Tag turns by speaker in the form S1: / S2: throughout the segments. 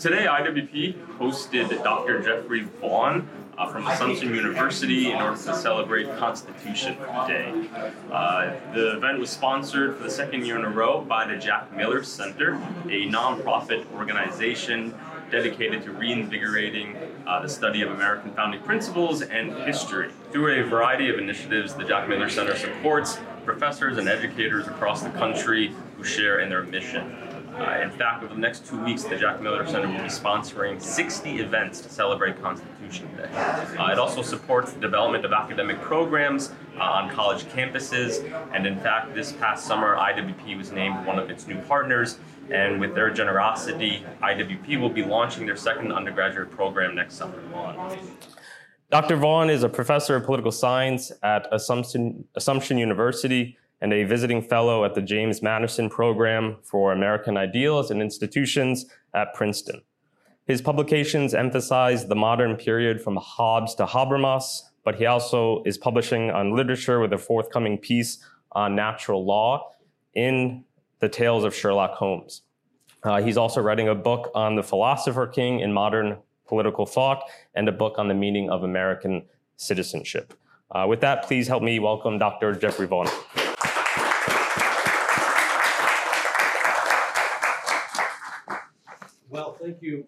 S1: Today, IWP hosted Dr. Geoffrey Vaughan uh, from Assumption University in order to celebrate Constitution Day. Uh, the event was sponsored for the second year in a row by the Jack Miller Center, a nonprofit organization dedicated to reinvigorating uh, the study of American founding principles and history. Through a variety of initiatives, the Jack Miller Center supports professors and educators across the country who share in their mission. Uh, in fact, over the next two weeks, the Jack Miller Center will be sponsoring 60 events to celebrate Constitution Day. Uh, it also supports the development of academic programs uh, on college campuses, and in fact, this past summer, IWP was named one of its new partners. And with their generosity, IWP will be launching their second undergraduate program next summer. Dr. Vaughan is a professor of political science at Assumption, Assumption University and a visiting fellow at the James Madison Program for American Ideals and Institutions at Princeton. His publications emphasize the modern period from Hobbes to Habermas, but he also is publishing on literature with a forthcoming piece on natural law in the Tales of Sherlock Holmes. Uh, he's also writing a book on the philosopher king in modern political thought and a book on the meaning of American citizenship. Uh, with that, please help me welcome Dr. Geoffrey Vaughan.
S2: Thank you.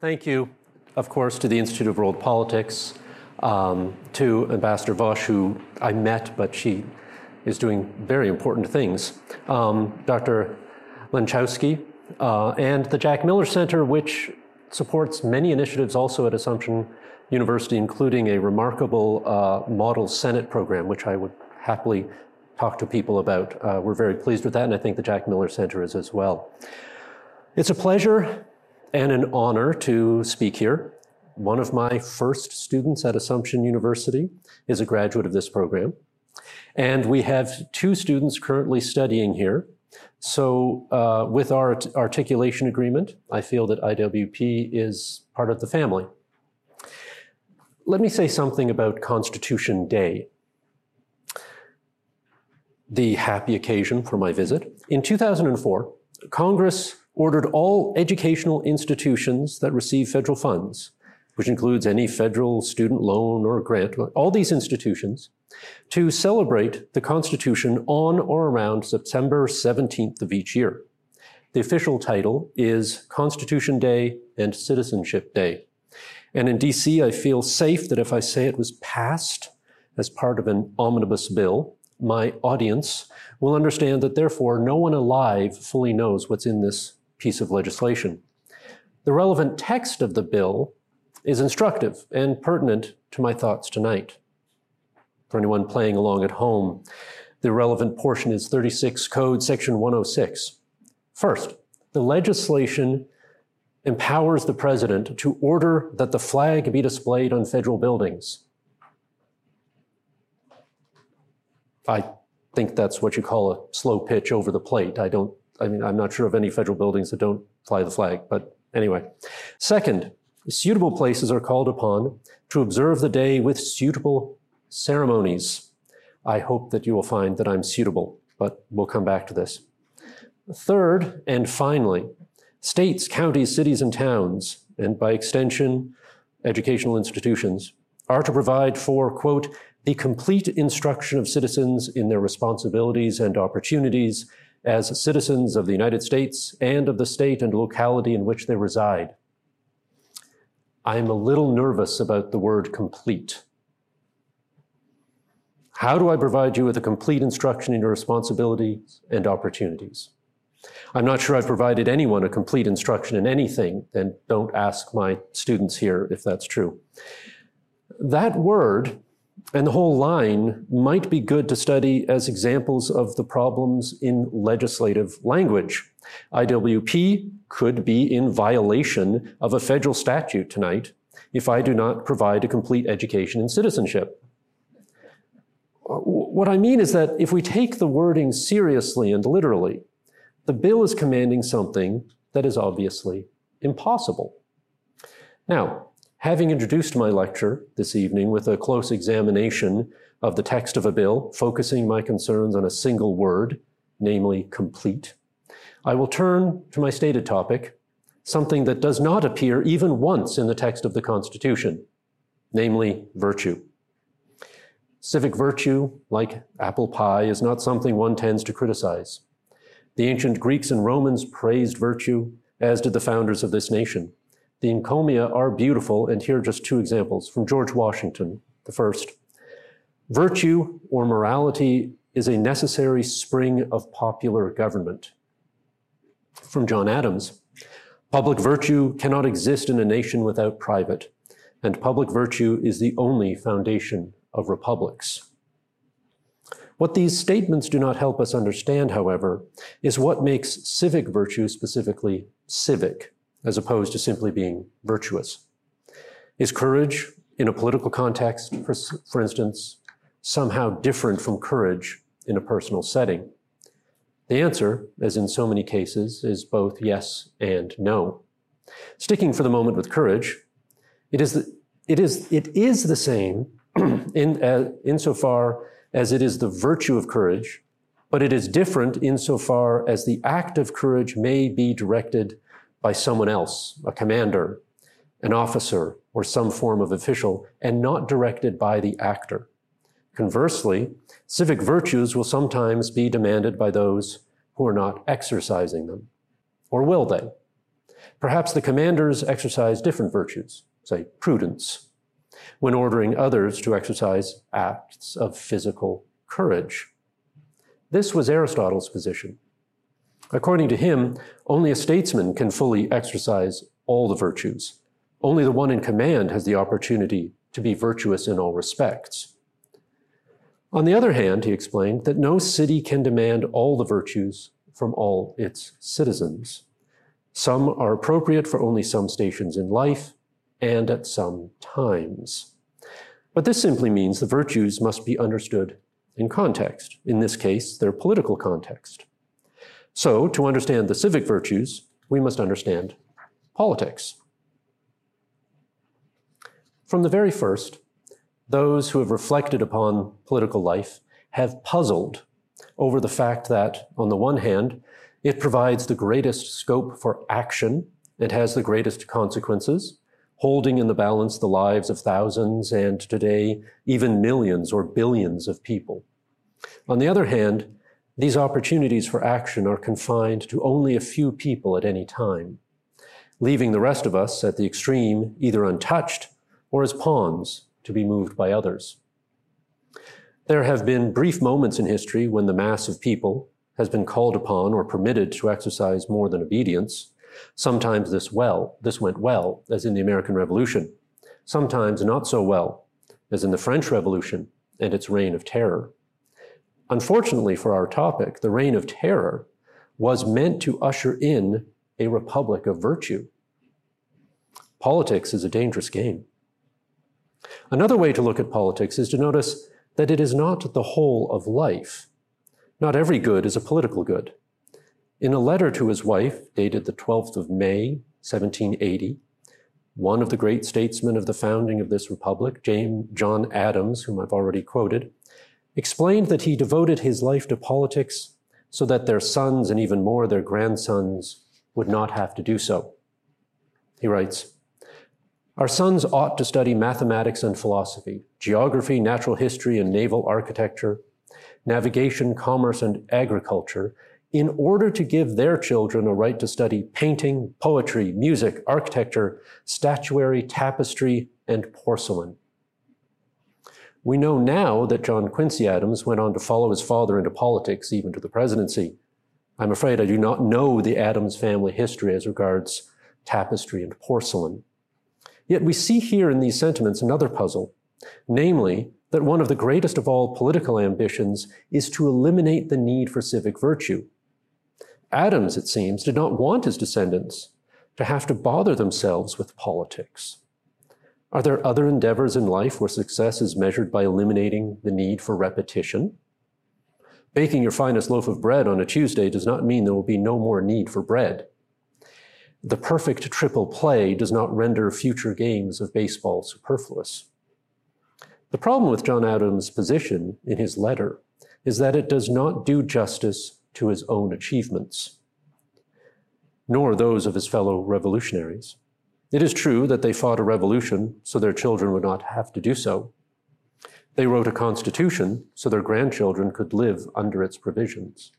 S2: Thank you, of course, to the Institute of World Politics, um, to Ambassador Vaush, who I met, but she is doing very important things, um, Dr. Lenczowski, uh, and the Jack Miller Center, which supports many initiatives also at Assumption University, including a remarkable uh, model Senate program, which I would happily talk to people about. Uh, we're very pleased with that, and I think the Jack Miller Center is as well. It's a pleasure and an honor to speak here. One of my first students at Assumption University is a graduate of this program. And we have two students currently studying here. So, uh, with our articulation agreement, I feel that IWP is part of the family. Let me say something about Constitution Day the happy occasion for my visit. In 2004, Congress ordered all educational institutions that receive federal funds, which includes any federal student loan or grant, all these institutions, to celebrate the Constitution on or around September 17th of each year. The official title is Constitution Day and Citizenship Day. And in DC, I feel safe that if I say it was passed as part of an omnibus bill, my audience will understand that therefore no one alive fully knows what's in this piece of legislation. The relevant text of the bill is instructive and pertinent to my thoughts tonight. For anyone playing along at home, the relevant portion is 36 Code Section 106. First, the legislation empowers the president to order that the flag be displayed on federal buildings. I think that's what you call a slow pitch over the plate. I don't, I mean, I'm not sure of any federal buildings that don't fly the flag, but anyway. Second, suitable places are called upon to observe the day with suitable ceremonies. I hope that you will find that I'm suitable, but we'll come back to this. Third, and finally, states, counties, cities, and towns, and by extension, educational institutions, are to provide for, quote, the complete instruction of citizens in their responsibilities and opportunities as citizens of the United States and of the state and locality in which they reside. I'm a little nervous about the word complete. How do I provide you with a complete instruction in your responsibilities and opportunities? I'm not sure I've provided anyone a complete instruction in anything, and don't ask my students here if that's true. That word and the whole line might be good to study as examples of the problems in legislative language. IWP could be in violation of a federal statute tonight if I do not provide a complete education in citizenship. What I mean is that if we take the wording seriously and literally, the bill is commanding something that is obviously impossible. Now, Having introduced my lecture this evening with a close examination of the text of a bill, focusing my concerns on a single word, namely complete, I will turn to my stated topic, something that does not appear even once in the text of the Constitution, namely virtue. Civic virtue, like apple pie, is not something one tends to criticize. The ancient Greeks and Romans praised virtue, as did the founders of this nation. The encomia are beautiful, and here are just two examples from George Washington. The first Virtue or morality is a necessary spring of popular government. From John Adams Public virtue cannot exist in a nation without private, and public virtue is the only foundation of republics. What these statements do not help us understand, however, is what makes civic virtue specifically civic, as opposed to simply being virtuous. Is courage, in a political context, for, for instance, somehow different from courage in a personal setting? The answer, as in so many cases, is both yes and no. Sticking for the moment with courage, it is, the, it is, it is the same in, uh, insofar as it is the virtue of courage, but it is different insofar as the act of courage may be directed by someone else, a commander, an officer, or some form of official, and not directed by the actor. Conversely, civic virtues will sometimes be demanded by those who are not exercising them. Or will they? Perhaps the commanders exercise different virtues, say prudence, when ordering others to exercise acts of physical courage. This was Aristotle's position. According to him, only a statesman can fully exercise all the virtues. Only the one in command has the opportunity to be virtuous in all respects. On the other hand, he explained that no city can demand all the virtues from all its citizens. Some are appropriate for only some stations in life and at some times. But this simply means the virtues must be understood in context, in this case, their political context. So, to understand the civic virtues, we must understand politics. From the very first, those who have reflected upon political life have puzzled over the fact that, on the one hand, it provides the greatest scope for action and has the greatest consequences, holding in the balance the lives of thousands and today even millions or billions of people. On the other hand, these opportunities for action are confined to only a few people at any time, leaving the rest of us at the extreme either untouched or as pawns to be moved by others. There have been brief moments in history when the mass of people has been called upon or permitted to exercise more than obedience. Sometimes this well, this went well, as in the American Revolution. Sometimes not so well, as in the French Revolution and its reign of terror. Unfortunately for our topic, the reign of terror was meant to usher in a republic of virtue. Politics is a dangerous game. Another way to look at politics is to notice that it is not the whole of life. Not every good is a political good. In a letter to his wife, dated the 12th of May, 1780, one of the great statesmen of the founding of this republic, James John Adams, whom I've already quoted, explained that he devoted his life to politics so that their sons and even more their grandsons would not have to do so. He writes, our sons ought to study mathematics and philosophy, geography, natural history, and naval architecture, navigation, commerce, and agriculture, in order to give their children a right to study painting, poetry, music, architecture, statuary, tapestry, and porcelain. We know now that John Quincy Adams went on to follow his father into politics, even to the presidency. I'm afraid I do not know the Adams family history as regards tapestry and porcelain. Yet we see here in these sentiments another puzzle, namely, that one of the greatest of all political ambitions is to eliminate the need for civic virtue. Adams, it seems, did not want his descendants to have to bother themselves with politics. Are there other endeavors in life where success is measured by eliminating the need for repetition? Baking your finest loaf of bread on a Tuesday does not mean there will be no more need for bread the perfect triple play does not render future games of baseball superfluous. The problem with John Adams' position in his letter is that it does not do justice to his own achievements, nor those of his fellow revolutionaries. It is true that they fought a revolution so their children would not have to do so. They wrote a constitution so their grandchildren could live under its provisions.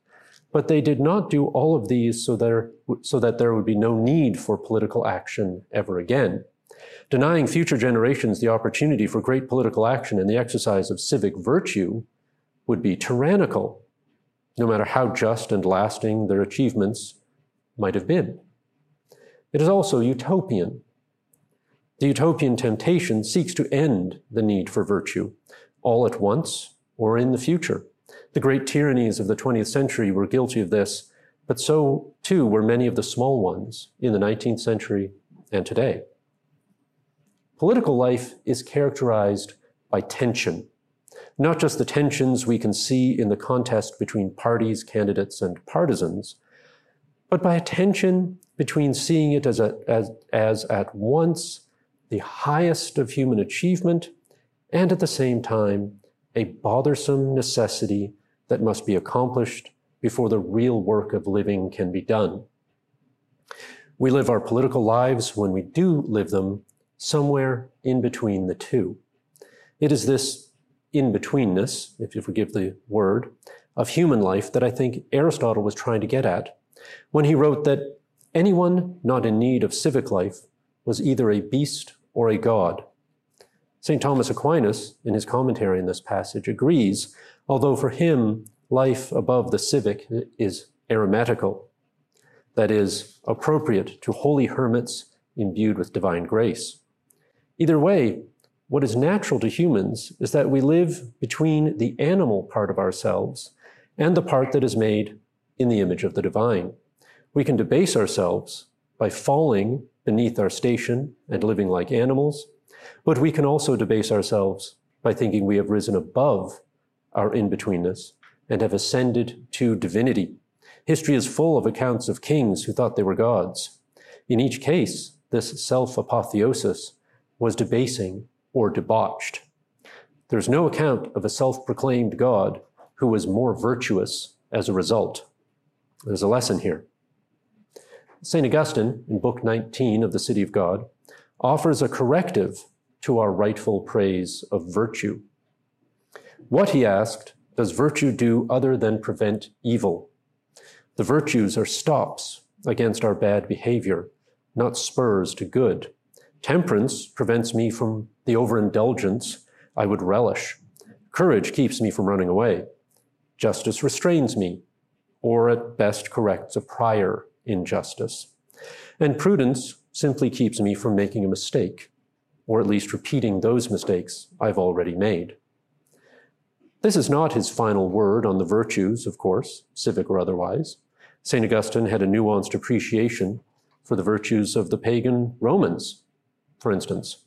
S2: But they did not do all of these so, there, so that there would be no need for political action ever again. Denying future generations the opportunity for great political action and the exercise of civic virtue would be tyrannical, no matter how just and lasting their achievements might have been. It is also utopian. The utopian temptation seeks to end the need for virtue, all at once or in the future. The great tyrannies of the 20th century were guilty of this, but so too were many of the small ones in the 19th century and today. Political life is characterized by tension, not just the tensions we can see in the contest between parties, candidates, and partisans, but by a tension between seeing it as, a, as, as at once the highest of human achievement and at the same time a bothersome necessity that must be accomplished before the real work of living can be done. We live our political lives when we do live them somewhere in between the two. It is this in betweenness, if you forgive the word, of human life that I think Aristotle was trying to get at when he wrote that anyone not in need of civic life was either a beast or a god. St. Thomas Aquinas, in his commentary on this passage, agrees, although for him, life above the civic is eremitical, that is, appropriate to holy hermits imbued with divine grace. Either way, what is natural to humans is that we live between the animal part of ourselves and the part that is made in the image of the divine. We can debase ourselves by falling beneath our station and living like animals, but we can also debase ourselves by thinking we have risen above our in betweenness and have ascended to divinity. History is full of accounts of kings who thought they were gods. In each case, this self apotheosis was debasing or debauched. There's no account of a self proclaimed God who was more virtuous as a result. There's a lesson here. St. Augustine, in Book 19 of the City of God, offers a corrective to our rightful praise of virtue. What, he asked, does virtue do other than prevent evil? The virtues are stops against our bad behavior, not spurs to good. Temperance prevents me from the overindulgence I would relish. Courage keeps me from running away. Justice restrains me, or at best corrects a prior injustice. And prudence simply keeps me from making a mistake, or at least repeating those mistakes I've already made. This is not his final word on the virtues, of course, civic or otherwise. St. Augustine had a nuanced appreciation for the virtues of the pagan Romans for instance.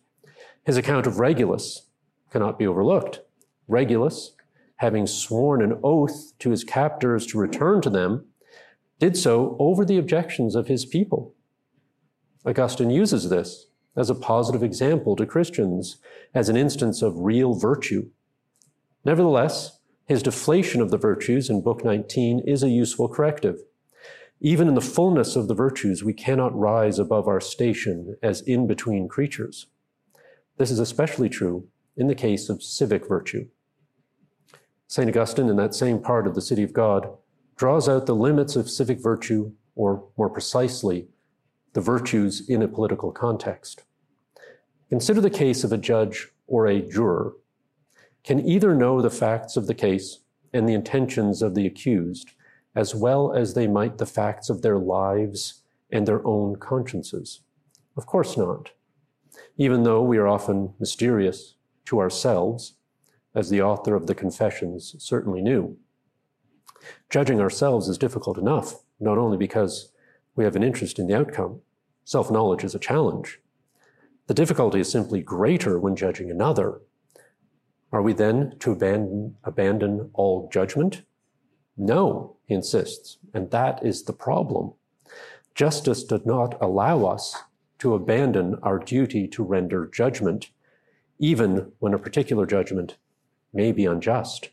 S2: His account of Regulus cannot be overlooked. Regulus, having sworn an oath to his captors to return to them, did so over the objections of his people. Augustine uses this as a positive example to Christians, as an instance of real virtue. Nevertheless, his deflation of the virtues in Book 19 is a useful corrective. Even in the fullness of the virtues, we cannot rise above our station as in between creatures. This is especially true in the case of civic virtue. St. Augustine, in that same part of the City of God, draws out the limits of civic virtue, or more precisely, the virtues in a political context. Consider the case of a judge or a juror. Can either know the facts of the case and the intentions of the accused as well as they might the facts of their lives and their own consciences? Of course not. Even though we are often mysterious to ourselves, as the author of the Confessions certainly knew. Judging ourselves is difficult enough, not only because we have an interest in the outcome, self knowledge is a challenge. The difficulty is simply greater when judging another. Are we then to abandon, abandon all judgment? No, he insists, and that is the problem. Justice does not allow us to abandon our duty to render judgment, even when a particular judgment may be unjust.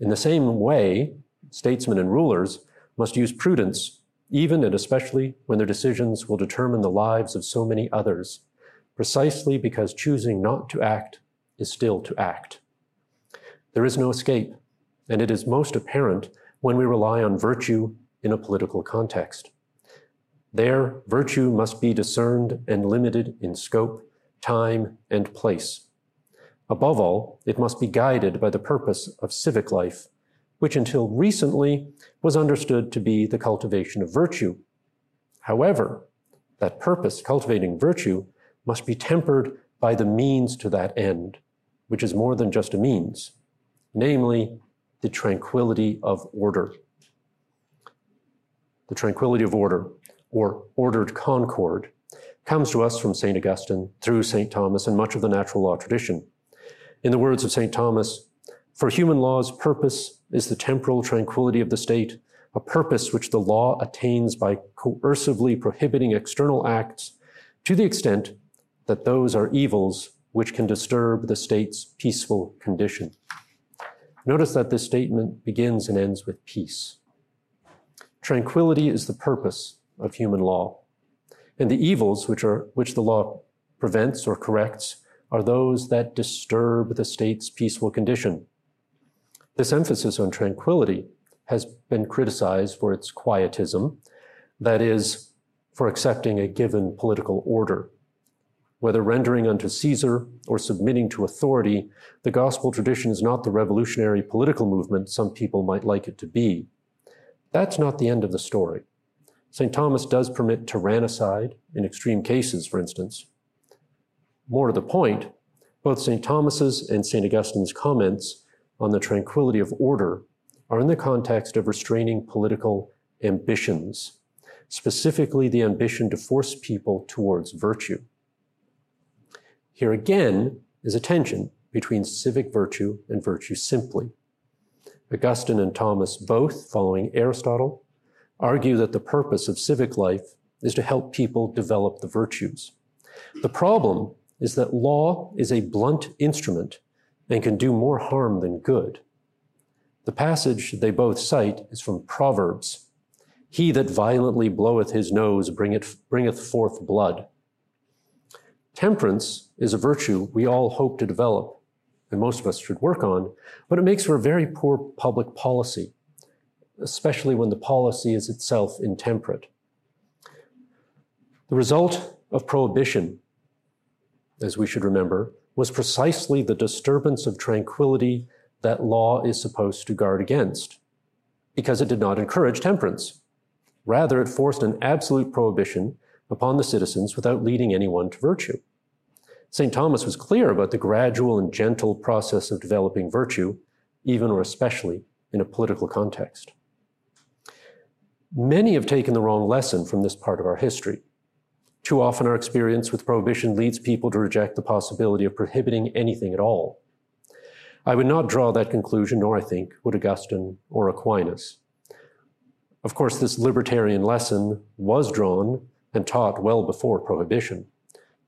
S2: In the same way, statesmen, and rulers must use prudence, even and especially when their decisions will determine the lives of so many others, precisely because choosing not to act is still to act. There is no escape, and it is most apparent when we rely on virtue in a political context. There, virtue must be discerned and limited in scope, time, and place. Above all, it must be guided by the purpose of civic life, which until recently was understood to be the cultivation of virtue. However, that purpose, cultivating virtue, must be tempered by the means to that end, which is more than just a means, namely the tranquility of order. The tranquility of order, or ordered concord, comes to us from St. Augustine through St. Thomas and much of the natural law tradition. In the words of St. Thomas, for human law's purpose is the temporal tranquility of the state, a purpose which the law attains by coercively prohibiting external acts to the extent that those are evils which can disturb the state's peaceful condition. Notice that this statement begins and ends with peace. Tranquility is the purpose of human law. And the evils which, are, which the law prevents or corrects are those that disturb the state's peaceful condition. This emphasis on tranquility has been criticized for its quietism, that is, for accepting a given political order. Whether rendering unto Caesar or submitting to authority, the gospel tradition is not the revolutionary political movement some people might like it to be. That's not the end of the story. St. Thomas does permit tyrannicide in extreme cases, for instance. More to the point, both St. Thomas's and St. Augustine's comments on the tranquility of order are in the context of restraining political ambitions, specifically the ambition to force people towards virtue. Here again is a tension between civic virtue and virtue simply. Augustine and Thomas both, following Aristotle, argue that the purpose of civic life is to help people develop the virtues. The problem is that law is a blunt instrument and can do more harm than good. The passage they both cite is from Proverbs. He that violently bloweth his nose bringeth, bringeth forth blood. Temperance is a virtue we all hope to develop, and most of us should work on, but it makes for a very poor public policy, especially when the policy is itself intemperate. The result of prohibition, as we should remember, was precisely the disturbance of tranquility that law is supposed to guard against, because it did not encourage temperance. Rather, it forced an absolute prohibition upon the citizens without leading anyone to virtue. St. Thomas was clear about the gradual and gentle process of developing virtue, even or especially in a political context. Many have taken the wrong lesson from this part of our history. Too often, our experience with prohibition leads people to reject the possibility of prohibiting anything at all. I would not draw that conclusion, nor I think would Augustine or Aquinas. Of course, this libertarian lesson was drawn and taught well before prohibition.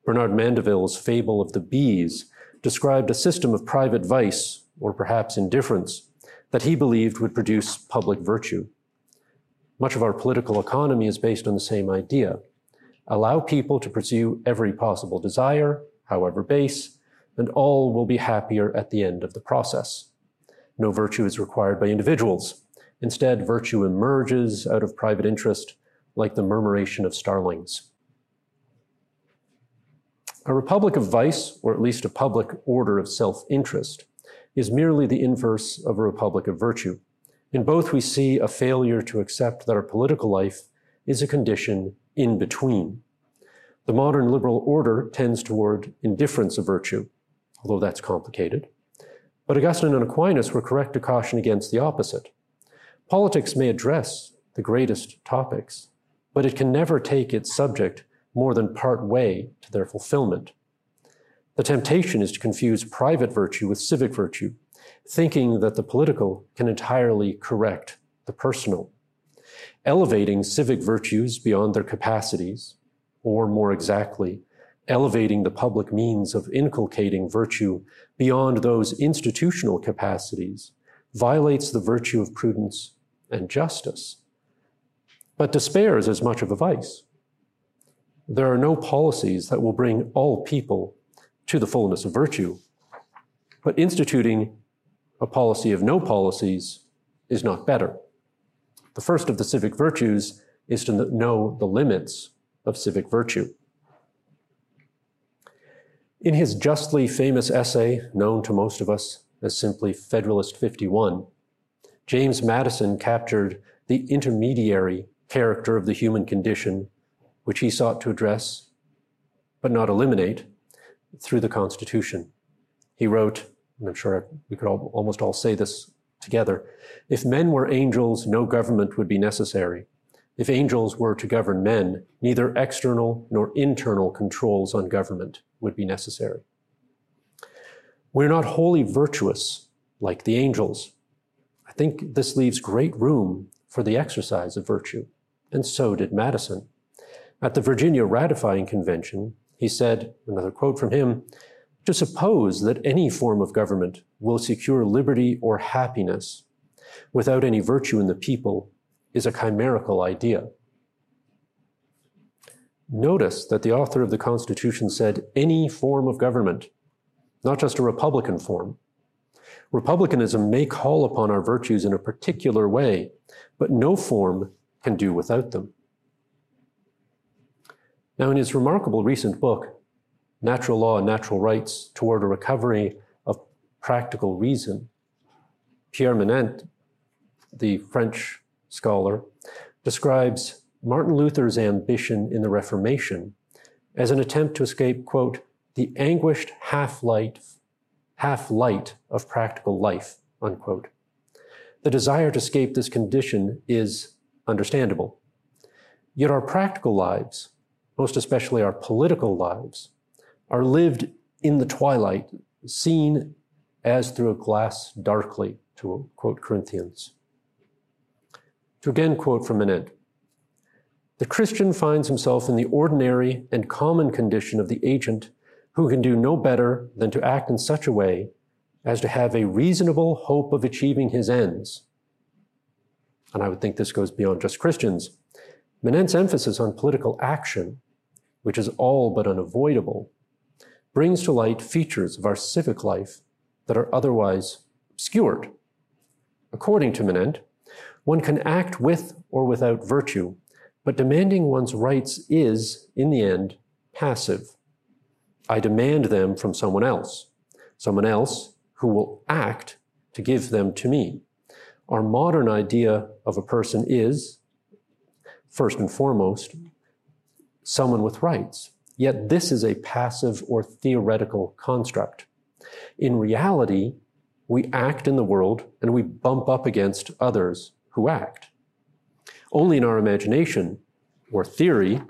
S2: Bernard Mandeville's Fable of the Bees described a system of private vice, or perhaps indifference, that he believed would produce public virtue. Much of our political economy is based on the same idea. Allow people to pursue every possible desire, however base, and all will be happier at the end of the process. No virtue is required by individuals. Instead, virtue emerges out of private interest like the murmuration of starlings. A republic of vice, or at least a public order of self interest, is merely the inverse of a republic of virtue. In both, we see a failure to accept that our political life is a condition in between. The modern liberal order tends toward indifference of virtue, although that's complicated. But Augustine and Aquinas were correct to caution against the opposite. Politics may address the greatest topics, but it can never take its subject more than part way to their fulfillment. The temptation is to confuse private virtue with civic virtue, thinking that the political can entirely correct the personal. Elevating civic virtues beyond their capacities, or more exactly, elevating the public means of inculcating virtue beyond those institutional capacities, violates the virtue of prudence and justice. But despair is as much of a vice. There are no policies that will bring all people to the fullness of virtue, but instituting a policy of no policies is not better. The first of the civic virtues is to know the limits of civic virtue. In his justly famous essay, known to most of us as simply Federalist 51, James Madison captured the intermediary character of the human condition, which he sought to address, but not eliminate, through the Constitution. He wrote, and I'm sure we could all, almost all say this together if men were angels, no government would be necessary. If angels were to govern men, neither external nor internal controls on government would be necessary. We're not wholly virtuous like the angels. I think this leaves great room for the exercise of virtue, and so did Madison. At the Virginia Ratifying Convention, he said, another quote from him, to suppose that any form of government will secure liberty or happiness without any virtue in the people is a chimerical idea. Notice that the author of the Constitution said any form of government, not just a Republican form. Republicanism may call upon our virtues in a particular way, but no form can do without them. Now, in his remarkable recent book, natural law and natural rights toward a recovery of practical reason. Pierre Manent, the French scholar, describes Martin Luther's ambition in the Reformation as an attempt to escape, quote, the anguished half light, half light of practical life, unquote. The desire to escape this condition is understandable. Yet our practical lives, most especially our political lives, are lived in the twilight, seen as through a glass darkly, to quote Corinthians. To again quote from Manent, the Christian finds himself in the ordinary and common condition of the agent who can do no better than to act in such a way as to have a reasonable hope of achieving his ends. And I would think this goes beyond just Christians. Manent's emphasis on political action, which is all but unavoidable, brings to light features of our civic life that are otherwise obscured. According to Manent, one can act with or without virtue, but demanding one's rights is, in the end, passive. I demand them from someone else, someone else who will act to give them to me. Our modern idea of a person is, first and foremost, someone with rights. Yet this is a passive or theoretical construct. In reality, we act in the world and we bump up against others who act. Only in our imagination or theory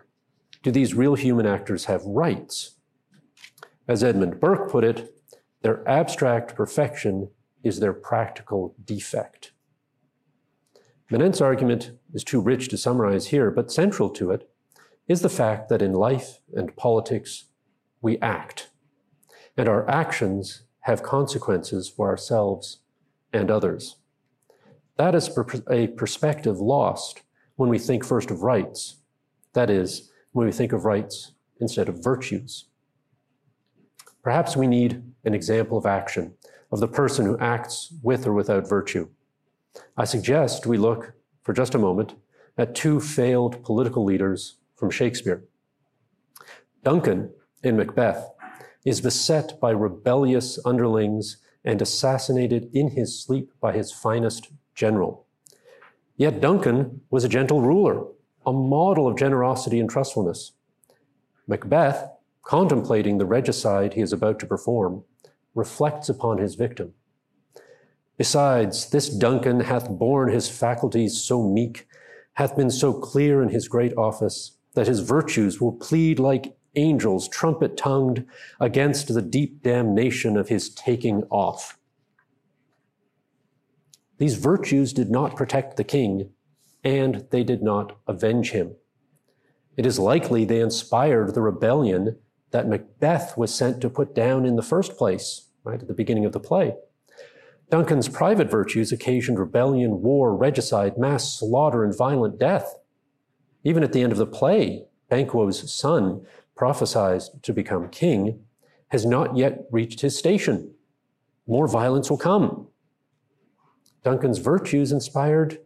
S2: do these real human actors have rights. As Edmund Burke put it, their abstract perfection is their practical defect. Manent's argument is too rich to summarize here, but central to it is the fact that in life and politics, we act, and our actions have consequences for ourselves and others. That is a perspective lost when we think first of rights, that is, when we think of rights instead of virtues. Perhaps we need an example of action, of the person who acts with or without virtue. I suggest we look, for just a moment, at two failed political leaders from Shakespeare. Duncan in Macbeth is beset by rebellious underlings and assassinated in his sleep by his finest general. Yet Duncan was a gentle ruler, a model of generosity and trustfulness. Macbeth, contemplating the regicide he is about to perform, reflects upon his victim. Besides, this Duncan hath borne his faculties so meek, hath been so clear in his great office, that his virtues will plead like angels, trumpet tongued, against the deep damnation of his taking off. These virtues did not protect the king, and they did not avenge him. It is likely they inspired the rebellion that Macbeth was sent to put down in the first place, right at the beginning of the play. Duncan's private virtues occasioned rebellion, war, regicide, mass slaughter, and violent death. Even at the end of the play, Banquo's son, prophesied to become king, has not yet reached his station. More violence will come. Duncan's virtues inspired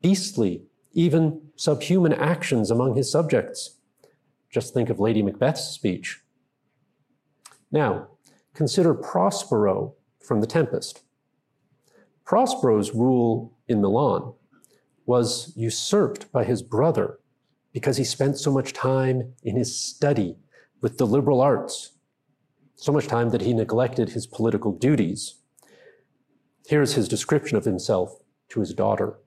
S2: beastly, even subhuman actions among his subjects. Just think of Lady Macbeth's speech. Now, consider Prospero from The Tempest. Prospero's rule in Milan was usurped by his brother because he spent so much time in his study with the liberal arts, so much time that he neglected his political duties. Here's his description of himself to his daughter.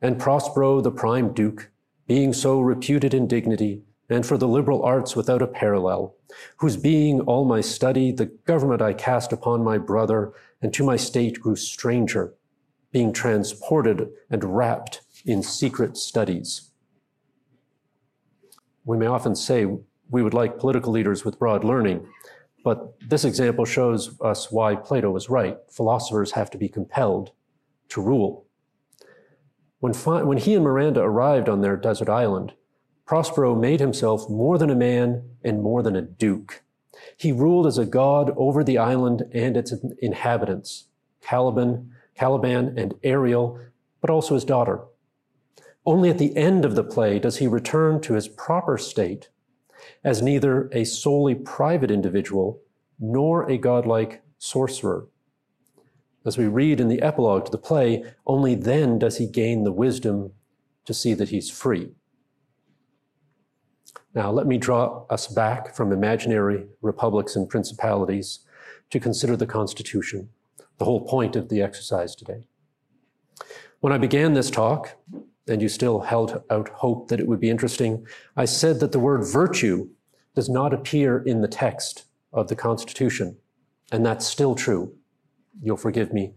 S2: And Prospero, the prime duke, being so reputed in dignity, and for the liberal arts without a parallel, whose being all my study, the government I cast upon my brother, and to my state grew stranger, being transported and wrapped in secret studies. We may often say we would like political leaders with broad learning, but this example shows us why Plato was right. Philosophers have to be compelled to rule. When, when he and Miranda arrived on their desert island, Prospero made himself more than a man and more than a duke. He ruled as a god over the island and its inhabitants, Caliban, Caliban and Ariel, but also his daughter. Only at the end of the play does he return to his proper state as neither a solely private individual nor a godlike sorcerer. As we read in the epilogue to the play, only then does he gain the wisdom to see that he's free. Now, let me draw us back from imaginary republics and principalities to consider the Constitution, the whole point of the exercise today. When I began this talk, and you still held out hope that it would be interesting, I said that the word virtue does not appear in the text of the Constitution, and that's still true you'll forgive me,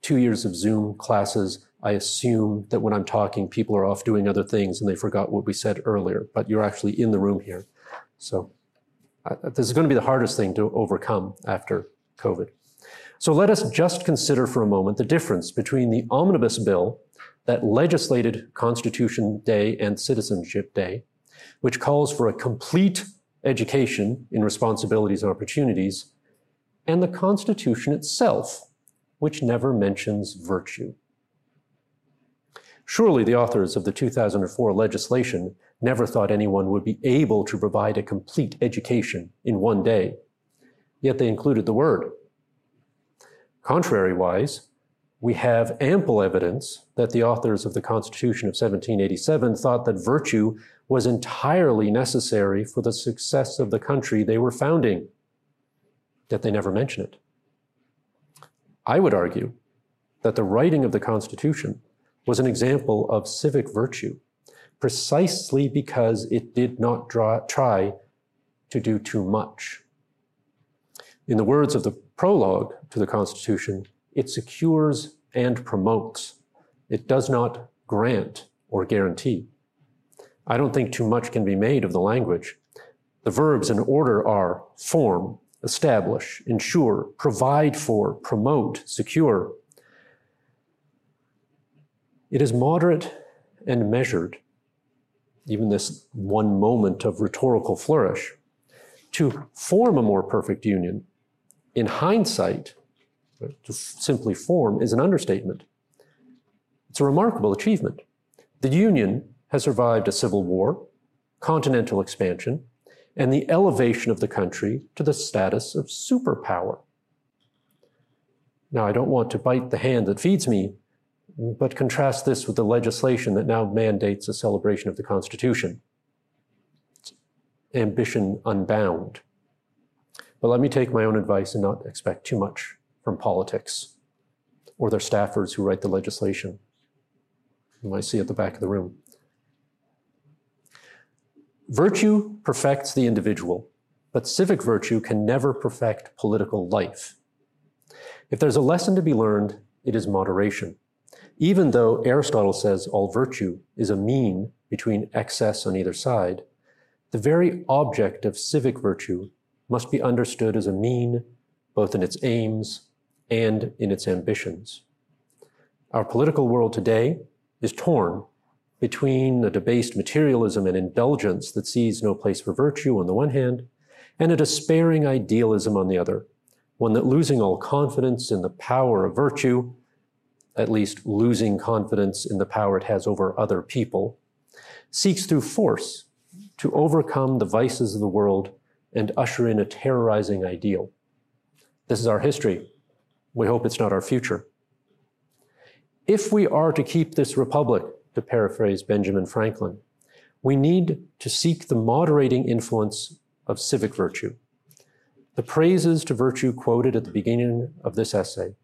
S2: two years of Zoom classes, I assume that when I'm talking, people are off doing other things and they forgot what we said earlier, but you're actually in the room here. So uh, this is going to be the hardest thing to overcome after COVID. So let us just consider for a moment the difference between the omnibus bill that legislated Constitution Day and Citizenship Day, which calls for a complete education in responsibilities and opportunities, and the Constitution itself, which never mentions virtue. Surely the authors of the 2004 legislation never thought anyone would be able to provide a complete education in one day, yet they included the word. Contrariwise, we have ample evidence that the authors of the Constitution of 1787 thought that virtue was entirely necessary for the success of the country they were founding that they never mention it. I would argue that the writing of the Constitution was an example of civic virtue, precisely because it did not draw, try to do too much. In the words of the prologue to the Constitution, it secures and promotes. It does not grant or guarantee. I don't think too much can be made of the language. The verbs in order are form, establish, ensure, provide for, promote, secure. It is moderate and measured, even this one moment of rhetorical flourish, to form a more perfect union. In hindsight, to simply form is an understatement. It's a remarkable achievement. The Union has survived a civil war, continental expansion, and the elevation of the country to the status of superpower. Now, I don't want to bite the hand that feeds me, but contrast this with the legislation that now mandates a celebration of the Constitution. It's ambition unbound. But let me take my own advice and not expect too much from politics or their staffers who write the legislation, whom I see at the back of the room. Virtue perfects the individual, but civic virtue can never perfect political life. If there's a lesson to be learned, it is moderation. Even though Aristotle says all virtue is a mean between excess on either side, the very object of civic virtue must be understood as a mean both in its aims and in its ambitions. Our political world today is torn between a debased materialism and indulgence that sees no place for virtue on the one hand, and a despairing idealism on the other, one that losing all confidence in the power of virtue, at least losing confidence in the power it has over other people, seeks through force to overcome the vices of the world and usher in a terrorizing ideal. This is our history. We hope it's not our future. If we are to keep this republic, to paraphrase Benjamin Franklin, we need to seek the moderating influence of civic virtue. The praises to virtue quoted at the beginning of this essay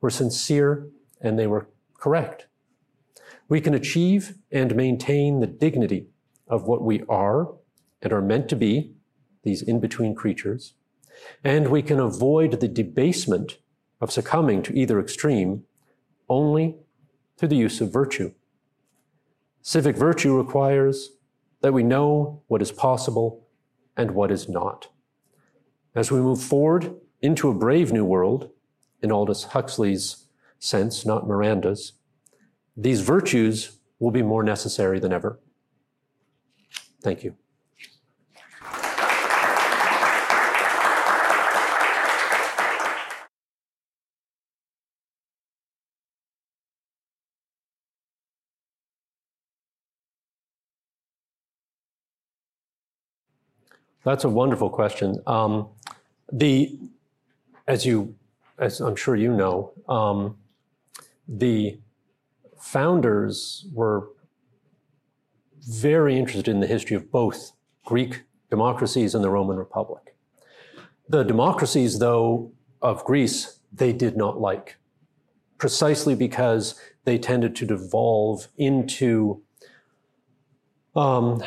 S2: were sincere and they were correct. We can achieve and maintain the dignity of what we are and are meant to be, these in between creatures, and we can avoid the debasement of succumbing to either extreme only through the use of virtue. Civic virtue requires that we know what is possible and what is not. As we move forward into a brave new world, in Aldous Huxley's sense, not Miranda's, these virtues will be more necessary than ever. Thank you. That's a wonderful question. Um, the, as you, as I'm sure you know, um, the founders were very interested in the history of both Greek democracies and the Roman Republic. The democracies, though, of Greece, they did not like, precisely because they tended to devolve into um,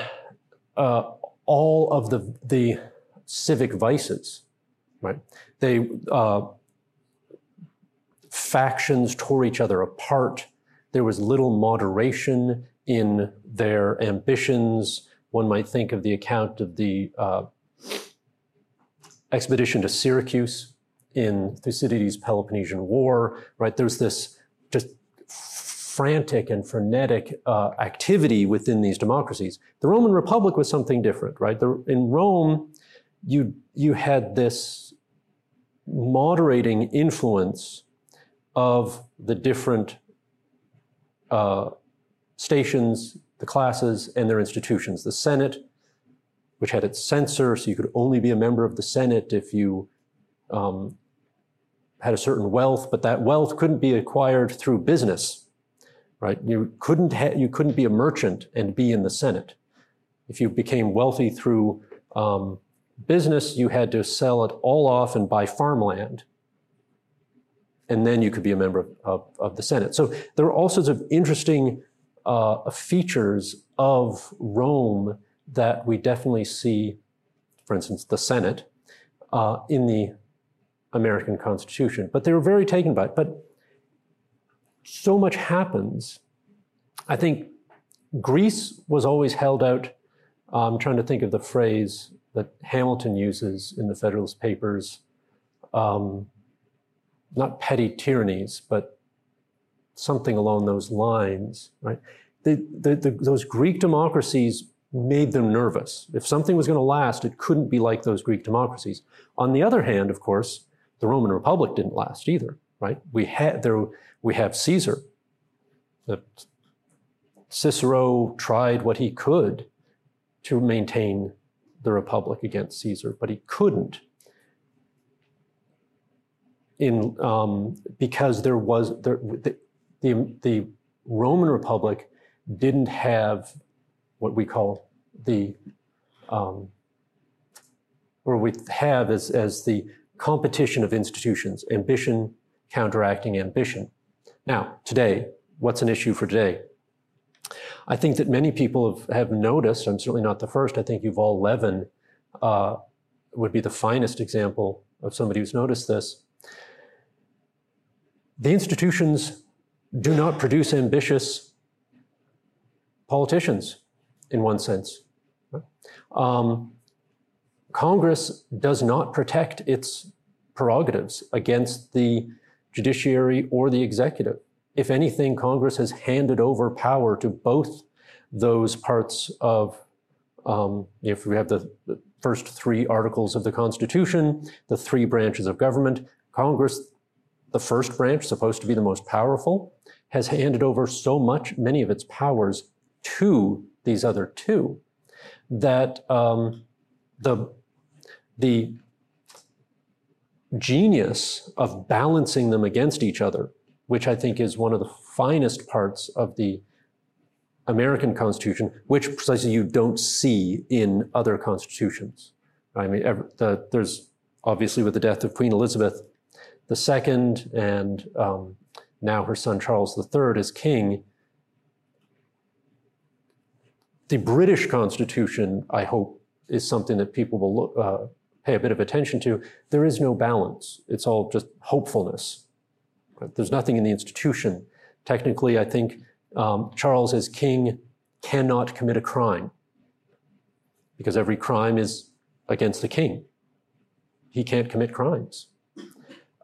S2: uh, all of the, the civic vices, right? They, uh, factions tore each other apart. There was little moderation in their ambitions. One might think of the account of the uh, expedition to Syracuse in Thucydides' Peloponnesian War, right? There's this just frantic and frenetic uh, activity within these democracies. The Roman Republic was something different, right? The, in Rome, you, you had this moderating influence of the different uh, stations, the classes, and their institutions. The Senate, which had its censor, so you could only be a member of the Senate if you um, had a certain wealth, but that wealth couldn't be acquired through business right? You couldn't, ha- you couldn't be a merchant and be in the Senate. If you became wealthy through um, business, you had to sell it all off and buy farmland. And then you could be a member of, of, of the Senate. So there are all sorts of interesting uh, features of Rome that we definitely see, for instance, the Senate, uh, in the American Constitution. But they were very taken by it. But so much happens. I think Greece was always held out. I'm trying to think of the phrase that Hamilton uses in the Federalist Papers. Um, not petty tyrannies, but something along those lines, right? The, the, the, those Greek democracies made them nervous. If something was going to last, it couldn't be like those Greek democracies. On the other hand, of course, the Roman Republic didn't last either, right? We had there we have Caesar. That Cicero tried what he could to maintain the republic against Caesar, but he couldn't. In um, because there was there, the, the the Roman Republic didn't have what we call the um, or we have as, as the competition of institutions, ambition counteracting ambition. Now, today, what's an issue for today? I think that many people have, have noticed, I'm certainly not the first, I think Yuval Levin uh, would be the finest example of somebody who's noticed this. The institutions do not produce ambitious politicians, in one sense. Um, Congress does not protect its prerogatives against the judiciary or the executive. If anything, Congress has handed over power to both those parts of, um, if we have the, first three articles of the Constitution, the three branches of government, Congress, the first branch, supposed to be the most powerful, has handed over so much, many of its powers to these other two, that um, the, the genius of balancing them against each other, which I think is one of the finest parts of the American Constitution, which precisely you don't see in other constitutions. I mean, ever, the, there's obviously with the death of Queen Elizabeth II and um, now her son Charles III as king. The British Constitution, I hope, is something that people will look, uh, pay a bit of attention to. There is no balance. It's all just hopefulness. There's nothing in the institution. Technically, I think um, Charles, as king, cannot commit a crime because every crime is against the king. He can't commit crimes.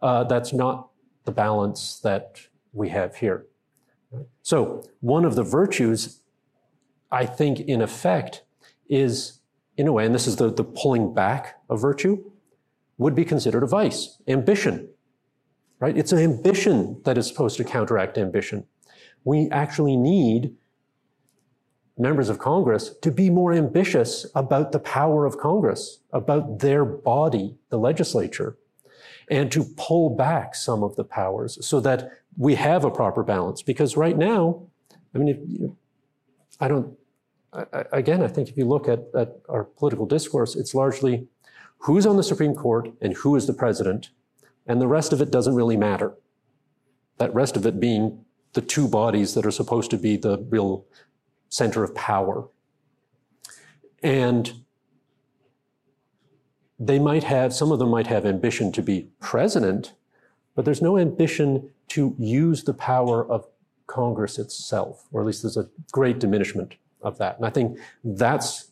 S2: Uh, that's not the balance that we have here. So, one of the virtues, I think, in effect, is, in a way, and this is the, the pulling back of virtue, would be considered a vice, ambition. Right? It's an ambition that is supposed to counteract ambition we actually need members of Congress to be more ambitious about the power of Congress, about their body, the legislature, and to pull back some of the powers so that we have a proper balance. Because right now, I mean, if, I don't, Again, I think if you look at, at our political discourse, it's largely who's on the Supreme Court and who is the president, and the rest of it doesn't really matter. That rest of it being the two bodies that are supposed to be the real center of power. And they might have, some of them might have ambition to be president, but there's no ambition to use the power of Congress itself, or at least there's a great diminishment of that. And I think that's,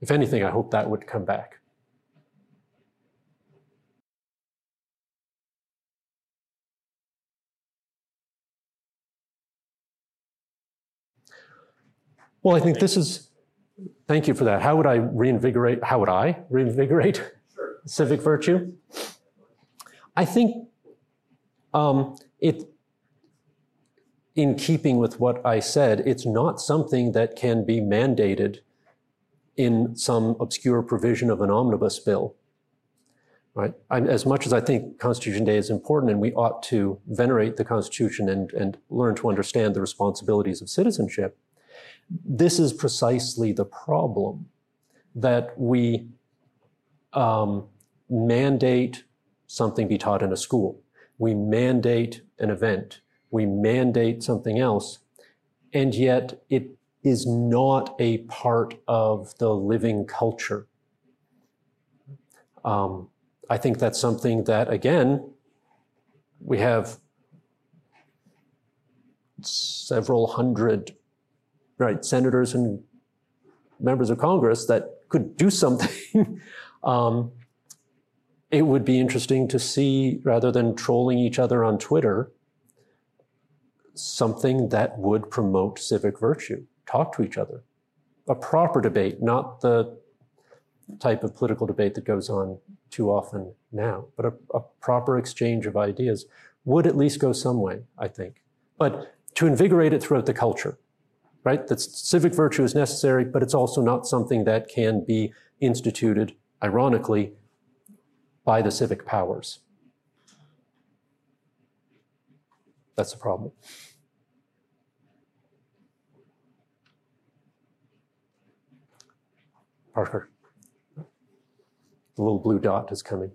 S2: if anything, I hope that would come back. Well, I think this is, thank you for that. How would I reinvigorate, how would I reinvigorate sure. civic virtue? I think um, it, in keeping with what I said, it's not something that can be mandated in some obscure provision of an omnibus bill. Right? as much as I think Constitution Day is important and we ought to venerate the Constitution and, and learn to understand the responsibilities of citizenship, this is precisely the problem that we um, mandate something be taught in a school. We mandate an event. We mandate something else. And yet it is not a part of the living culture. Um, I think that's something that, again, we have several hundred right, senators and members of Congress that could do something. um, it would be interesting to see, rather than trolling each other on Twitter, something that would promote civic virtue. Talk to each other. A proper debate, not the type of political debate that goes on too often now, but a, a proper exchange of ideas would at least go some way, I think. But to invigorate it throughout the culture, right? That civic virtue is necessary, but it's also not something that can be instituted, ironically, by the civic powers. That's the problem. Parker. The little blue dot is coming.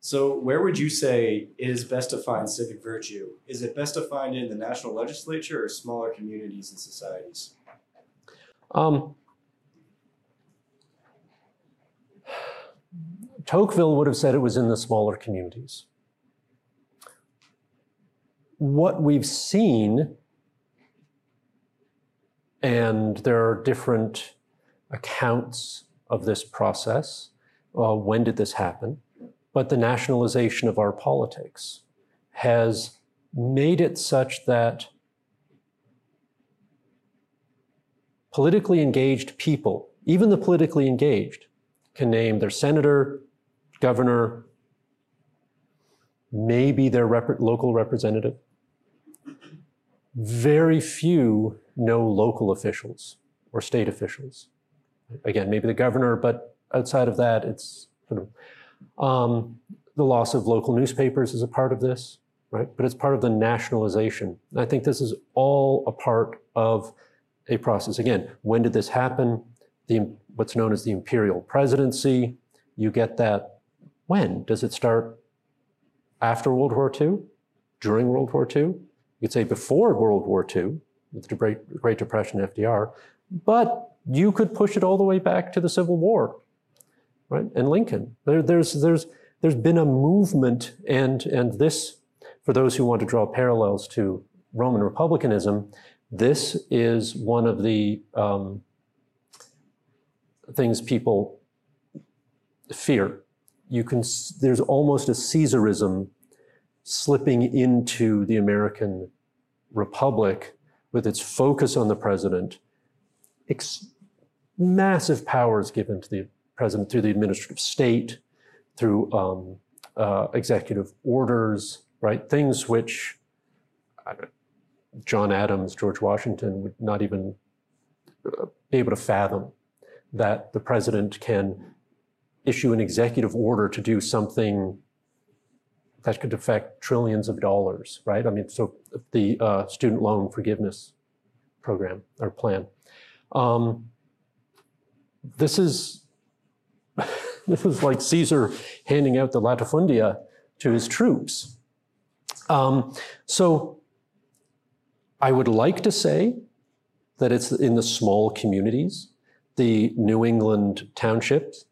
S3: So, where would you say it is best to find civic virtue? Is it best to find it in the national legislature or smaller communities and societies? Um,
S2: Tocqueville would have said it was in the smaller communities. What we've seen, and there are different accounts of this process, uh, when did this happen, but the nationalization of our politics has made it such that politically engaged people, even the politically engaged, can name their senator, governor, maybe their rep- local representative. Very few know local officials or state officials. Again, maybe the governor, but outside of that, it's um, the loss of local newspapers is a part of this, right? But it's part of the nationalization. I think this is all a part of a process. Again, when did this happen? The, what's known as the imperial presidency. You get that when? Does it start after World War II? During World War II? You could say before World War II, with the Great, Great Depression, FDR, but you could push it all the way back to the Civil War, right? And Lincoln. There, there's, there's, there's been a movement, and, and this, for those who want to draw parallels to Roman republicanism, this is one of the um, things people fear. You can, there's almost a Caesarism slipping into the American Republic with its focus on the president, ex- massive powers given to the president through the administrative state, through um, uh, executive orders, right? Things which John Adams, George Washington would not even uh, be able to fathom that the president can issue an executive order to do something that could affect trillions of dollars, right? I mean, so the uh, student loan forgiveness program or plan. Um, this is this is like Caesar handing out the latifundia to his troops. Um, so I would like to say that it's in the small communities, the New England townships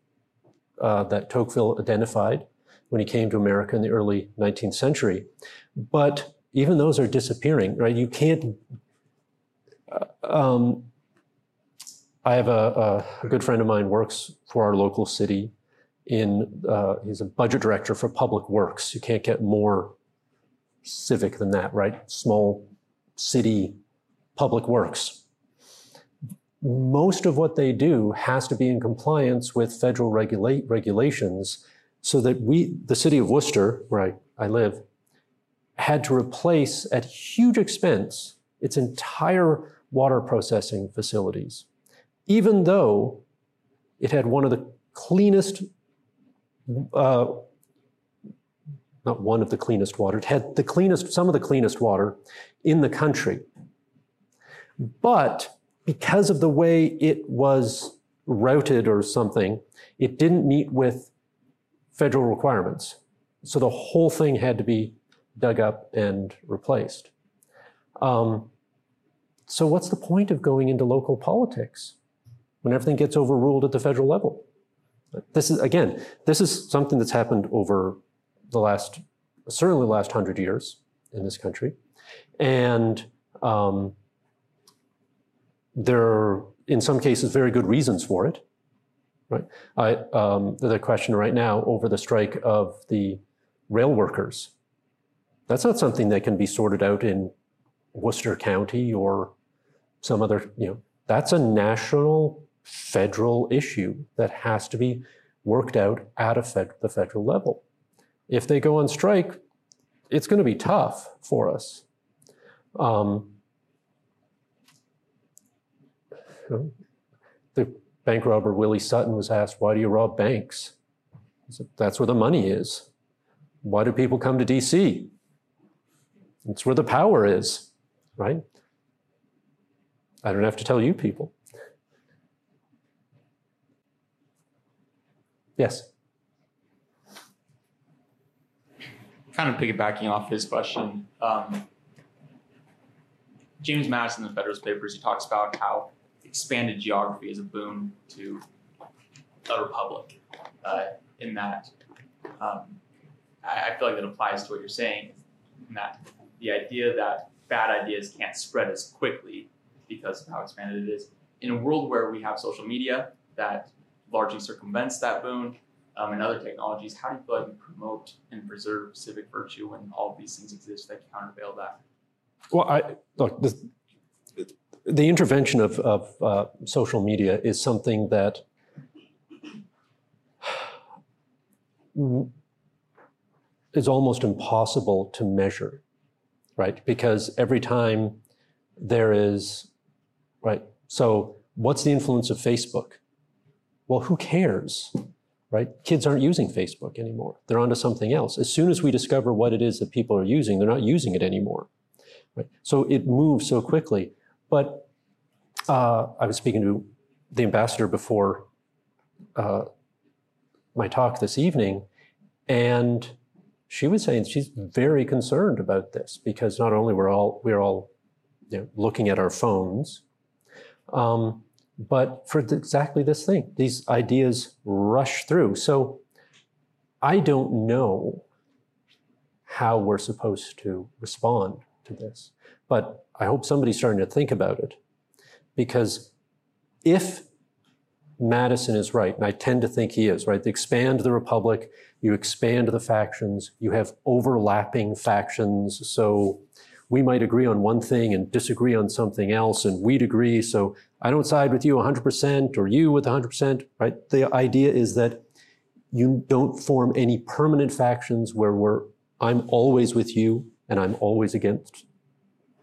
S2: uh, that Tocqueville identified when he came to America in the early 19th century. But even those are disappearing, right? You can't. Uh, um, I have a, a, good friend of mine works for our local city. In uh, he's a budget director for public works. You can't get more civic than that, right? Small city public works. Most of what they do has to be in compliance with federal regula- regulations so that we, the city of Worcester, where I, I live, had to replace at huge expense its entire water processing facilities, even though it had one of the cleanest, uh, not one of the cleanest water, it had the cleanest, some of the cleanest water in the country. But because of the way it was routed or something, it didn't meet with federal requirements. So the whole thing had to be dug up and replaced. Um, so what's the point of going into local politics when everything gets overruled at the federal level? This is again, this is something that's happened over the last, certainly the last hundred years in this country, and um, there are, in some cases, very good reasons for it. Right. I, um, the question right now over the strike of the rail workers. That's not something that can be sorted out in Worcester County or some other, you know, that's a national federal issue that has to be worked out at fed, the federal level. If they go on strike, it's going to be tough for us. Um, bank robber Willie Sutton was asked, Why do you rob banks? Said, That's where the money is. Why do people come to DC? It's where the power is, right? I don't have to tell you people. Yes.
S4: Kind of piggybacking off his question, um, James Madison in the Federalist Papers, he talks about how expanded geography is a boon to a republic. Uh, in that, um, I, I, feel like that applies to what you're saying. In that the idea that bad ideas can't spread as quickly because of how expanded it is. In a world where we have social media that largely circumvents that boon, um, and other technologies, how do you feel like you promote and preserve civic virtue when all these things exist that countervail that?
S2: Well, I look the, the intervention of, of uh, social media is something that is almost impossible to measure, right? Because every time there is, right? So, what's the influence of Facebook? Well, who cares, right? Kids aren't using Facebook anymore. They're onto something else. As soon as we discover what it is that people are using, they're not using it anymore. Right? So it moves so quickly. But uh, I was speaking to the ambassador before uh, my talk this evening, and she was saying she's very concerned about this because not only we're all we're all you know, looking at our phones, um, but for exactly this thing, these ideas rush through. So I don't know how we're supposed to respond to this, but I hope somebody's starting to think about it because if Madison is right, and I tend to think he is, right? They expand the republic, you expand the factions, you have overlapping factions. So we might agree on one thing and disagree on something else, and we'd agree. So I don't side with you 100% or you with 100%, right? The idea is that you don't form any permanent factions where we're, I'm always with you and I'm always against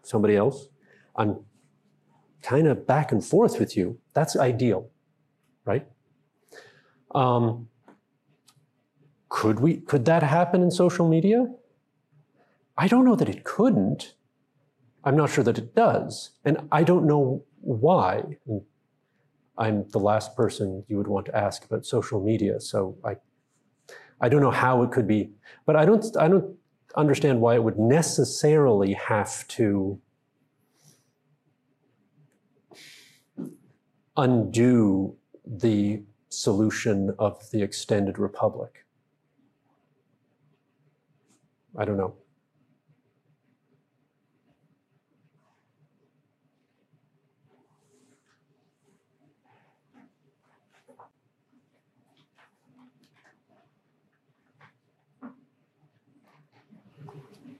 S2: somebody else. I'm kind of back and forth with you. That's ideal right? Um, could we? Could that happen in social media? I don't know that it couldn't. I'm not sure that it does, and I don't know why. I'm the last person you would want to ask about social media, so I, I don't know how it could be, but I don't, I don't understand why it would necessarily have to undo the solution of the extended republic? I don't know.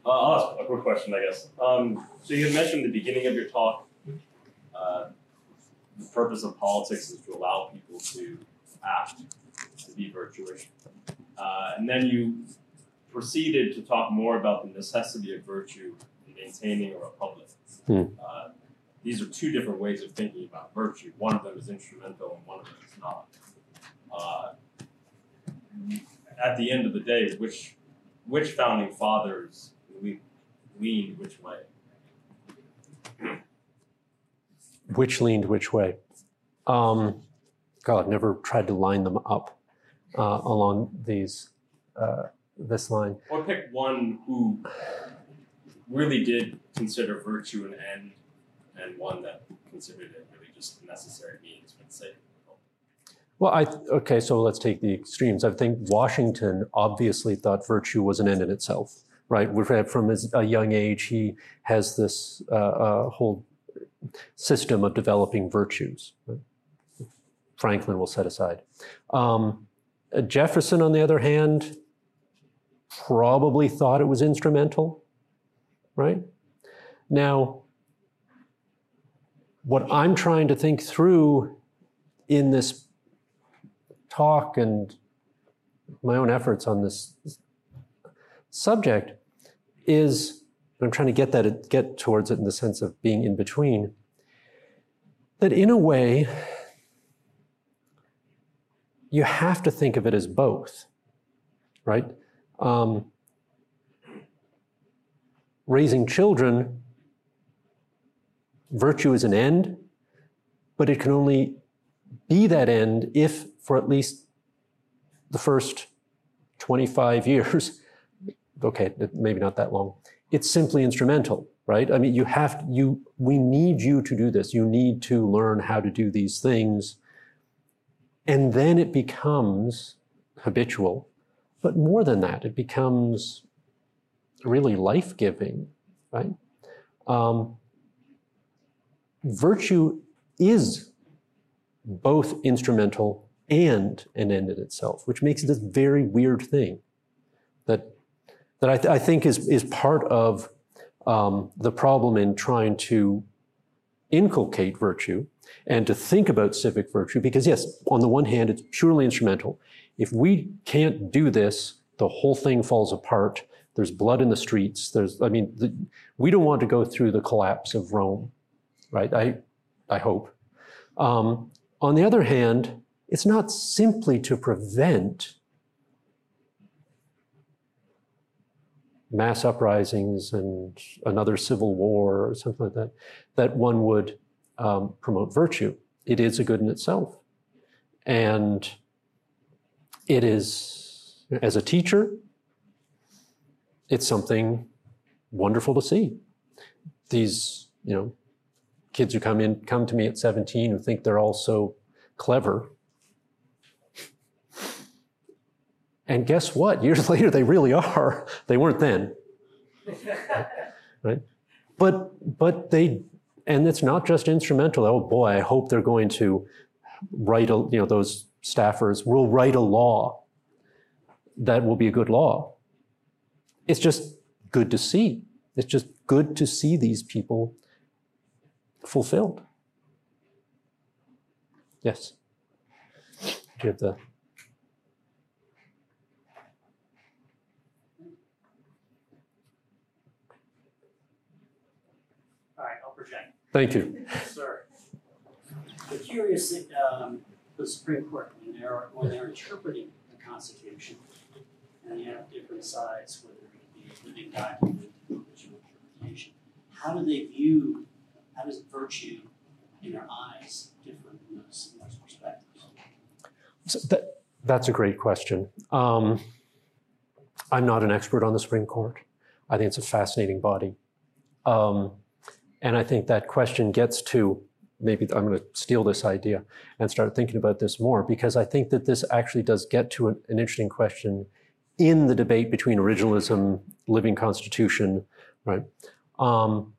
S1: Uh, I'll ask a quick question, I guess. Um, so you had mentioned at the beginning of your talk uh, the purpose of politics is to allow people to act, to be virtuous. Uh, and then you proceeded to talk more about the necessity of virtue in maintaining a republic. Hmm. Uh, these are two different ways of thinking about virtue. One of them is instrumental, and one of them is not. Uh, at the end of the day, which which founding fathers leaned which way?
S2: which leaned which way. Um, God, never tried to line them up uh, along these uh, this line.
S1: Or pick one who really did consider virtue an end, and one that considered it really just a necessary means for the sake.
S2: Well, I okay. So let's take the extremes. I think Washington obviously thought virtue was an end in itself, right? From his, a young age, he has this uh, uh whole system of developing virtues. Franklin will set aside. Um, Jefferson, on the other hand, probably thought it was instrumental, right? Now, what I'm trying to think through in this talk and my own efforts on this subject is I'm trying to get that get towards it in the sense of being in between. That in a way, you have to think of it as both, right? Um, raising children, virtue is an end, but it can only be that end if, for at least the first 25 years, okay, maybe not that long, it's simply instrumental, right? I mean, you have, you, we need you to do this. You need to learn how to do these things. And then it becomes habitual. But more than that, it becomes really life giving, right? Um, virtue is both instrumental and an end in itself, which makes it this very weird thing that, that I, th- I think is, is part of um, the problem in trying to inculcate virtue and to think about civic virtue. Because, yes, on the one hand, it's purely instrumental. If we can't do this, the whole thing falls apart. There's blood in the streets. There's, I mean, the, we don't want to go through the collapse of Rome, right? I, I hope. Um, on the other hand, it's not simply to prevent mass uprisings and another civil war or something like that, that one would um, promote virtue. It is a good in itself. And it is, as a teacher, it's something wonderful to see. These, you know, kids who come in, come to me at 17 who think they're all so clever. And guess what? Years later, they really are. They weren't then. right? But, but they, and it's not just instrumental. Oh boy, I hope they're going to write a, you know, those staffers will write a law that will be a good law. It's just good to see. It's just good to see these people fulfilled. Yes. Do you have the
S5: All right, I'll project.
S2: Thank you.
S5: Sir. I'm curious, um, the Supreme Court, when they're, when they're interpreting the Constitution, and you have different sides, whether it be a living document or original interpretation, how do they view, how does virtue in their eyes differ in those, in those perspectives?
S2: So that, that's a great question. Um, I'm not an expert on the Supreme Court. I think it's a fascinating body. Um, and I think that question gets to maybe I'm going to steal this idea and start thinking about this more because I think that this actually does get to an, an interesting question in the debate between originalism, living constitution, right? Um,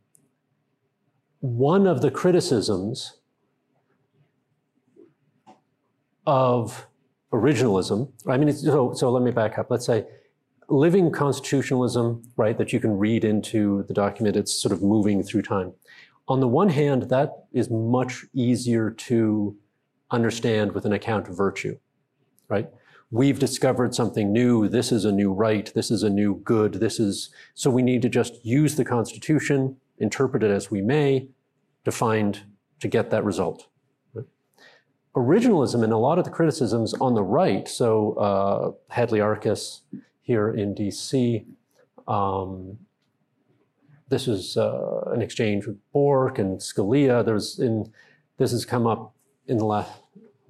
S2: one of the criticisms of originalism, I mean, so, so let me back up. Let's say living constitutionalism, right, that you can read into the document, it's sort of moving through time. On the one hand, that is much easier to understand with an account of virtue, right? We've discovered something new. This is a new right. This is a new good. This is, so we need to just use the Constitution, interpret it as we may, to find, to get that result. Originalism and a lot of the criticisms on the right, so uh, Hadley Arkes here in DC, um, this is uh, an exchange with Bork and Scalia. There's in this has come up in the last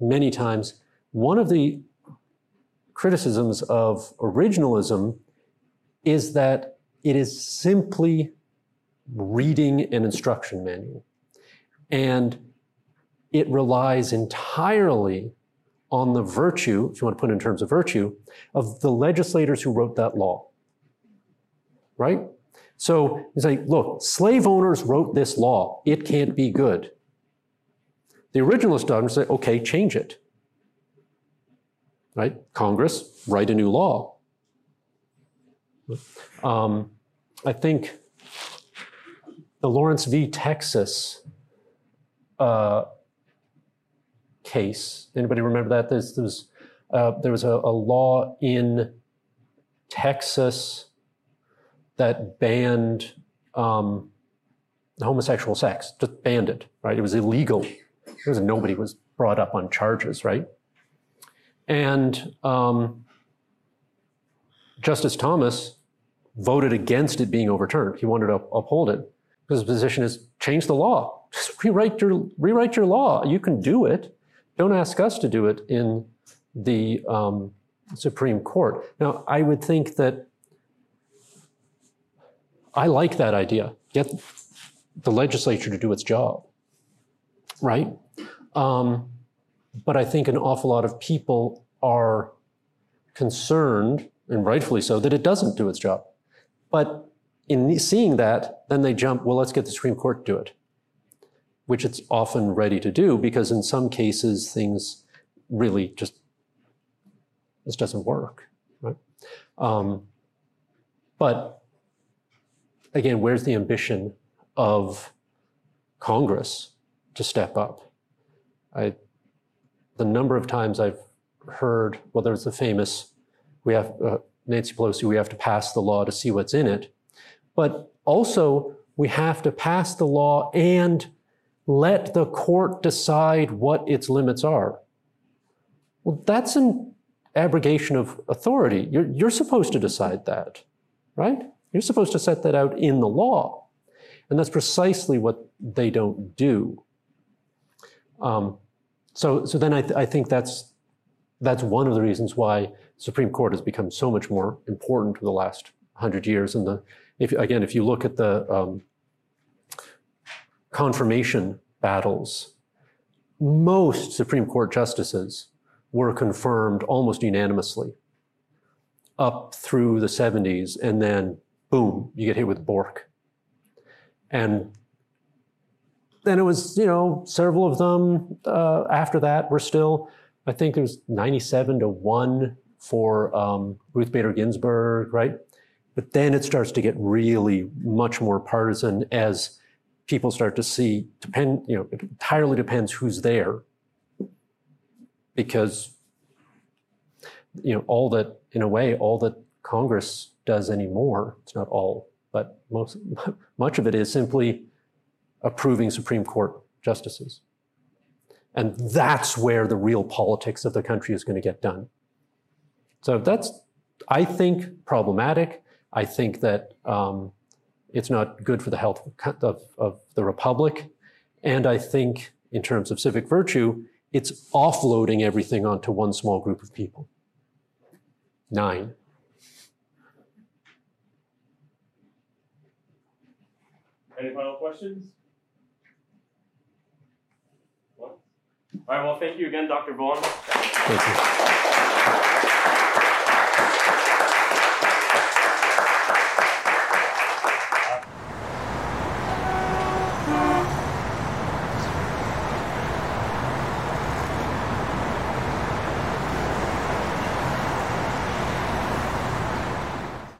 S2: many times. One of the criticisms of originalism is that it is simply reading an instruction manual. And it relies entirely on the virtue, if you want to put it in terms of virtue, of the legislators who wrote that law. Right? So he's like, look, slave owners wrote this law. It can't be good. The originalist doctrine say, okay, change it. Right? Congress, write a new law. Um, I think the Lawrence v. Texas uh, case. Anybody remember that? There's, there was, uh, there was a, a law in Texas that banned um, homosexual sex, just banned it, right? It was illegal. Was nobody was brought up on charges, right? And um, Justice Thomas voted against it being overturned. He wanted to uphold it because his position is change the law. Just rewrite your rewrite your law. You can do it. Don't ask us to do it in the um, Supreme Court. Now, I would think that I like that idea. Get the legislature to do its job, right? Um, but I think an awful lot of people are concerned, and rightfully so, that it doesn't do its job. But in seeing that, then they jump, well, let's get the Supreme Court to do it, which it's often ready to do because in some cases things really just this doesn't work, right? Um, but again, where's the ambition of Congress to step up? I, the number of times I've heard, well, there's the famous, we have uh, Nancy Pelosi, we have to pass the law to see what's in it, but also we have to pass the law and let the court decide what its limits are. Well, that's an abrogation of authority. You're, you're supposed to decide that, right? You're supposed to set that out in the law. And that's precisely what they don't do. Um, so, so then I, th- I think that's, that's one of the reasons why Supreme Court has become so much more important for the last hundred years. And the, if, again, if you look at the um, confirmation battles, most Supreme Court justices were confirmed almost unanimously up through the 70s, and then boom, you get hit with Bork. And then it was, you know, several of them uh, after that were still, I think it was 97 to 1 for um, Ruth Bader Ginsburg, right? But then it starts to get really much more partisan as people start to see, depend, you know, it entirely depends who's there because you know all that in a way all that congress does anymore it's not all but most much of it is simply approving supreme court justices. And that's where the real politics of the country is going to get done. So that's i think problematic. I think that um, it's not good for the health of, of the republic and i think in terms of civic virtue it's offloading everything onto one small group of people. Nine.
S1: Any final questions? What? All right, well, thank you again, Dr. Vaughan.
S2: Thank you.